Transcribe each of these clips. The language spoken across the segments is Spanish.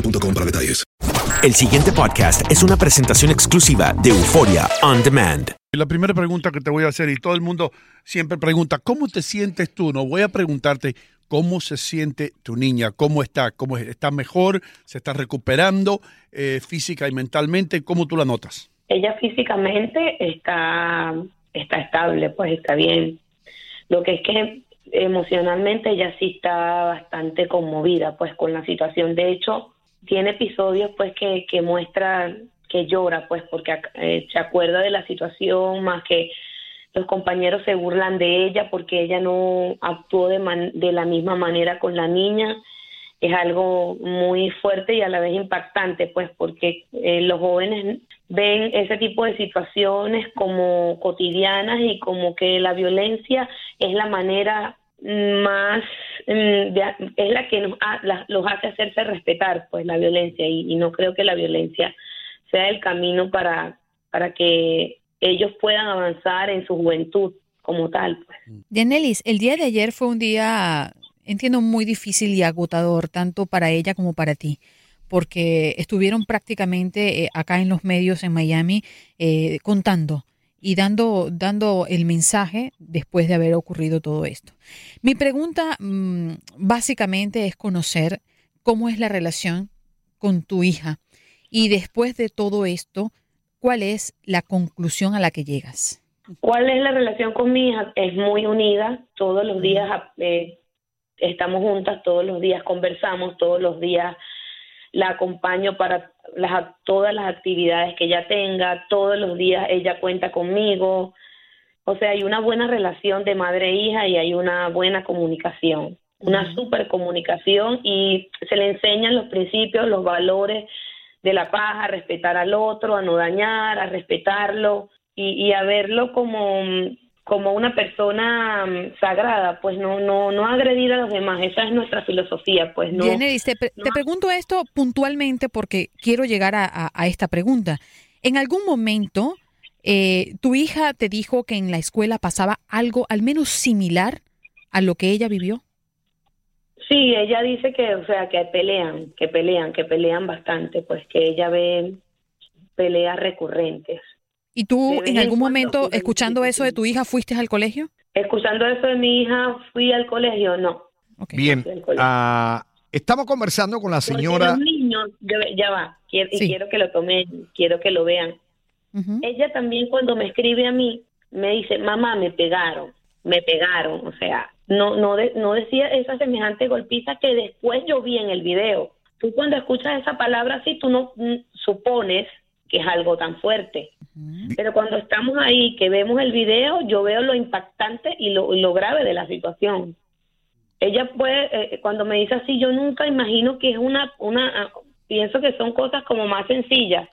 boostmobile.com para detalles. El siguiente podcast es una presentación exclusiva de Euforia On Demand. La primera pregunta que te voy a hacer, y todo el mundo siempre pregunta, ¿cómo te sientes tú? No voy a preguntarte cómo se siente tu niña, cómo está, cómo está mejor, se está recuperando eh, física y mentalmente, ¿cómo tú la notas? Ella físicamente está, está estable, pues está bien. Lo que es que emocionalmente ella sí está bastante conmovida, pues con la situación. De hecho, tiene episodios, pues que, que muestra que llora, pues porque eh, se acuerda de la situación, más que los compañeros se burlan de ella porque ella no actuó de, man- de la misma manera con la niña. Es algo muy fuerte y a la vez impactante, pues porque eh, los jóvenes ven ese tipo de situaciones como cotidianas y como que la violencia es la manera más mm, es la que nos ha- la- los hace hacerse respetar pues la violencia y, no creo que la violencia sea el camino para para que ellos puedan avanzar en su juventud como tal pues. Yanelis, el día de ayer fue un día, entiendo, muy difícil y agotador, tanto para ella como para ti, porque estuvieron prácticamente eh, acá en los medios en Miami eh, contando y dando, dando el mensaje después de haber ocurrido todo esto. Mi pregunta mm, básicamente es conocer cómo es la relación con tu hija y después de todo esto, ¿cuál es la conclusión a la que llegas? ¿Cuál es la relación con mi hija? Es muy unida, todos los días eh, estamos juntas, todos los días conversamos, todos los días la acompaño para las, todas las actividades que ella tenga, todos los días ella cuenta conmigo. O sea, hay una buena relación de madre e hija y hay una buena comunicación, una super comunicación y se le enseñan los principios, los valores de la paz, a respetar al otro, a no dañar, a respetarlo y, y a verlo como, como una persona mm, sagrada, pues no, no, no agredir a los demás, esa es nuestra filosofía, pues no. Te, pre- te pregunto esto puntualmente porque quiero llegar a, a- a esta pregunta. ¿En algún momento eh, tu hija te dijo que en la escuela pasaba algo al menos similar a lo que ella vivió? Sí, ella dice que, o sea, que pelean, que pelean, que pelean bastante, pues que ella ve peleas recurrentes. ¿Y tú en en algún momento, escuchando eso de tu hija, fuiste al colegio? Escuchando eso de mi hija, fui al colegio, no. Bien, al colegio. ah, estamos conversando con la Porque señora. los niños, ya, ya va, quiero, y quiero que lo tomen, quiero que lo vean. Ella también cuando me escribe a mí, me dice, mamá, me pegaron, me pegaron, o sea, no, no, de- no decía esa semejante golpiza que después yo vi en el video. Tú cuando escuchas esa palabra así, tú no mm, supones que es algo tan fuerte. Pero cuando estamos ahí, que vemos el video, yo veo lo impactante y lo, y lo grave de la situación. ella puede, eh, cuando me dice así, yo nunca imagino que es una, una, ah, pienso que son cosas como más sencillas.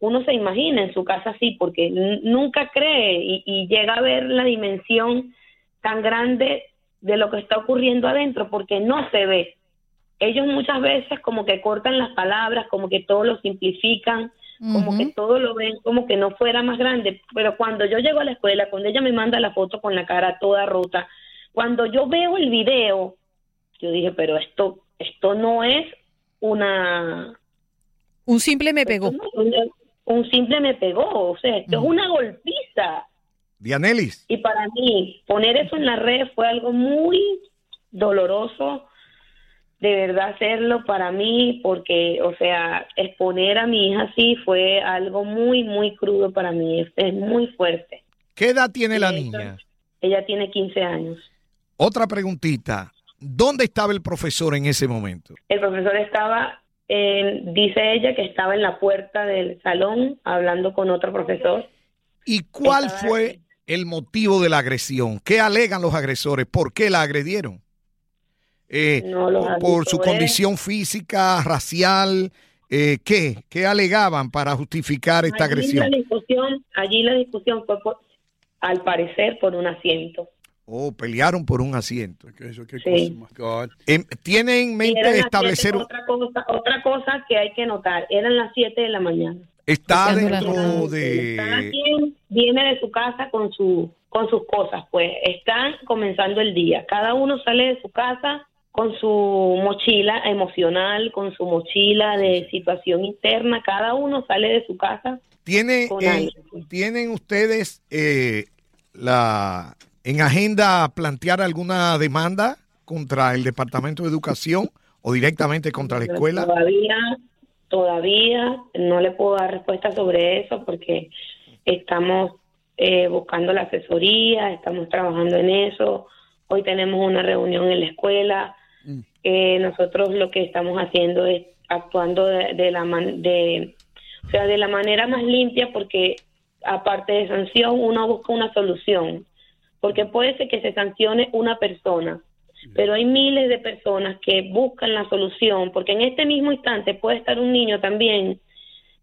Uno se imagina en su casa así porque nunca cree y, y llega a ver la dimensión tan grande de lo que está ocurriendo adentro porque no se ve. Ellos muchas veces como que cortan las palabras, como que todo lo simplifican, como que todo lo ven como que no fuera más grande. Pero cuando yo llego a la escuela, cuando ella me manda la foto con la cara toda rota, cuando yo veo el video, yo dije, pero esto, esto no es una... Un simple me pegó. Un, un simple me pegó, o sea, esto es una golpiza. Dianelis. Y para mí, poner eso en la red fue algo muy doloroso, de verdad hacerlo para mí, porque, o sea, exponer a mi hija así fue algo muy, muy crudo para mí, es, es muy fuerte. ¿Qué edad tiene la niña? Ella tiene 15 años. Otra preguntita. ¿Dónde estaba el profesor en ese momento? El profesor estaba, eh, dice ella, que estaba en la puerta del salón hablando con otro profesor. ¿Y cuál Estaba- fue el motivo de la agresión? ¿Qué alegan los agresores? ¿Por qué la agredieron? Eh, No, por, su condición física, racial, eh, ¿qué? ¿Qué alegaban para justificar esta allí agresión? La discusión, allí la discusión fue, por- al parecer, por un asiento. Oh, pelearon por un asiento. Sí. Em, ¿Tienen en mente establecer, siete, otra cosa, otra cosa que hay que notar, eran las 7 de la mañana. está Cada dentro de... quien viene de su casa con su con sus cosas, pues están comenzando el día. Cada uno sale de su casa con su mochila emocional, con su mochila de situación interna. Cada uno sale de su casa ¿Tiene, algo. ¿Tienen ustedes eh, la en agenda plantear alguna demanda contra el Departamento de Educación o directamente contra la escuela? Todavía, todavía no le puedo dar respuesta sobre eso porque estamos eh, buscando la asesoría, estamos trabajando en eso. Hoy tenemos una reunión en la escuela. Eh, nosotros lo que estamos haciendo es actuando de, de la man- de, o sea, de la manera más limpia porque aparte de sanción uno busca una solución porque puede ser que se sancione una persona pero hay miles de personas que buscan la solución, porque en este mismo instante puede estar un niño también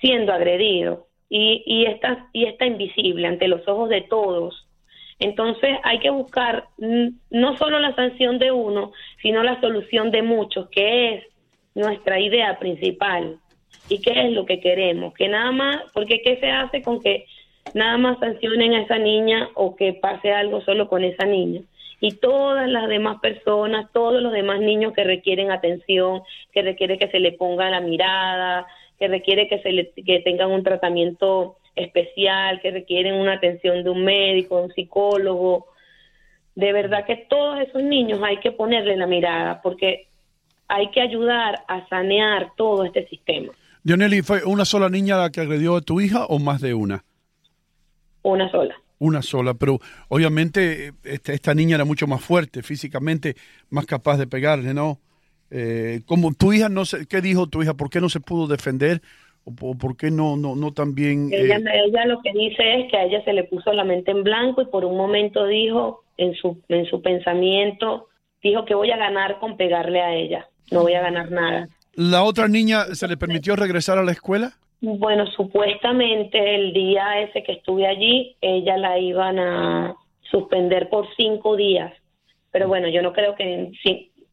siendo agredido y, y, está, y está invisible ante los ojos de todos. Entonces hay que buscar no solo la sanción de uno, sino la solución de muchos, que es nuestra idea principal y qué es lo que queremos, que nada más, porque qué se hace con que nada más sancionen a esa niña o que pase algo solo con esa niña y todas las demás personas, todos los demás niños que requieren atención, que requiere que se le ponga la mirada, que requiere que se le que tengan un tratamiento especial, que requieren una atención de un médico, un psicólogo. De verdad que todos esos niños hay que ponerle la mirada porque hay que ayudar a sanear todo este sistema. Dioneli, ¿fue una sola niña la que agredió a tu hija o más de una? Una sola. Una sola, pero obviamente eh, esta, esta niña era mucho más fuerte físicamente, más capaz de pegarle, ¿no? Eh, como tu hija, no sé, ¿qué dijo tu hija? ¿Por qué no se pudo defender? ¿O po- por qué no, no, no también? eh, Ella, ella lo que dice es que a ella se le puso la mente en blanco y por un momento dijo en su, en su pensamiento, dijo que voy a ganar con pegarle a ella, no voy a ganar nada. ¿La otra niña se le permitió regresar a la escuela? Bueno, supuestamente el día ese que estuve allí, ella la iban a suspender por cinco días. Pero bueno, yo no creo que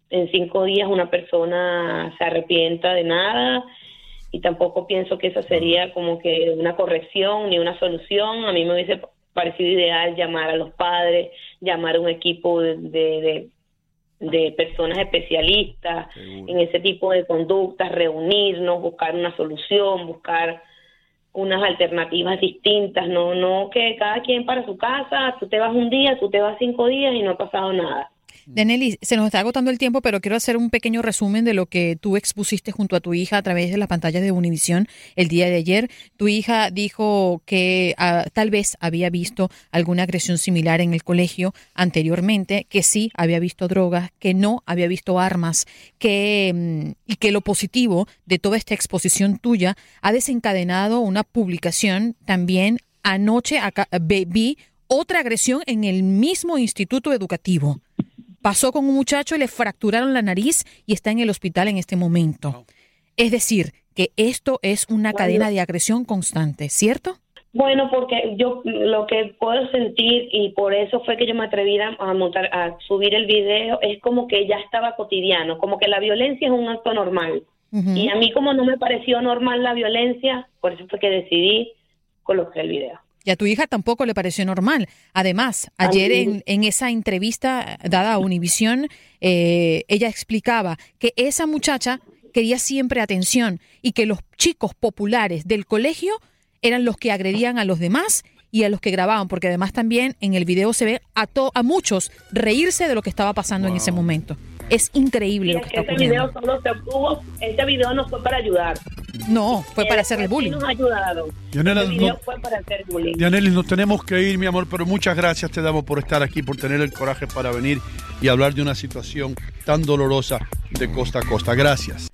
en cinco días una persona se arrepienta de nada y tampoco pienso que eso sería como que una corrección ni una solución. A mí me hubiese parecido ideal llamar a los padres, llamar a un equipo de, de, de- de personas especialistas en ese tipo de conductas, reunirnos, buscar una solución, buscar unas alternativas distintas, no no que cada quien para su casa, tú te vas un día, tú te vas cinco días y no ha pasado nada. Deneli, se nos está agotando el tiempo, pero quiero hacer un pequeño resumen de lo que tú expusiste junto a tu hija a través de las pantallas de Univisión el día de ayer. Tu hija dijo que ah, tal vez había visto alguna agresión similar en el colegio anteriormente, que sí había visto drogas, que no había visto armas, que mm, y que lo positivo de toda esta exposición tuya ha desencadenado una publicación también anoche acá, vi otra agresión en el mismo instituto educativo. Pasó con un muchacho y le fracturaron la nariz y está en el hospital en este momento. Es decir, que esto es una cadena de agresión constante, ¿cierto? Bueno, porque yo lo que puedo sentir y por eso fue que yo me atreví a montar, a subir el video, es como que ya estaba cotidiano, como que la violencia es un acto normal. Y a mí como no me pareció normal la violencia, por eso fue que decidí colocar el video. Y a tu hija tampoco le pareció normal. Además, ayer en, en esa entrevista dada a Univisión, eh, ella explicaba que esa muchacha quería siempre atención y que los chicos populares del colegio eran los que agredían a los demás y a los que grababan, porque además también en el video se ve a, a muchos reírse de lo que estaba pasando en ese momento. Es increíble lo que, está ocurriendo. Video solo se pudo, este video no fue para ayudar. No, fue para hacerle bullying. nos ha ayudado. Yanela, este video fue para hacer bullying. Yanelis, nos tenemos que ir, mi amor, pero muchas gracias te damos por estar aquí, por tener el coraje para venir y hablar de una situación tan dolorosa de costa a costa. Gracias.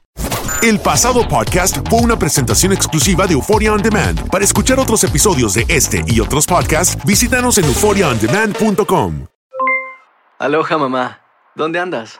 El pasado podcast fue una presentación exclusiva de Euphoria On Demand. Para escuchar otros episodios de este y otros podcasts, visítanos en euphoriaondemand.com. Aloha, mamá. ¿Dónde andas?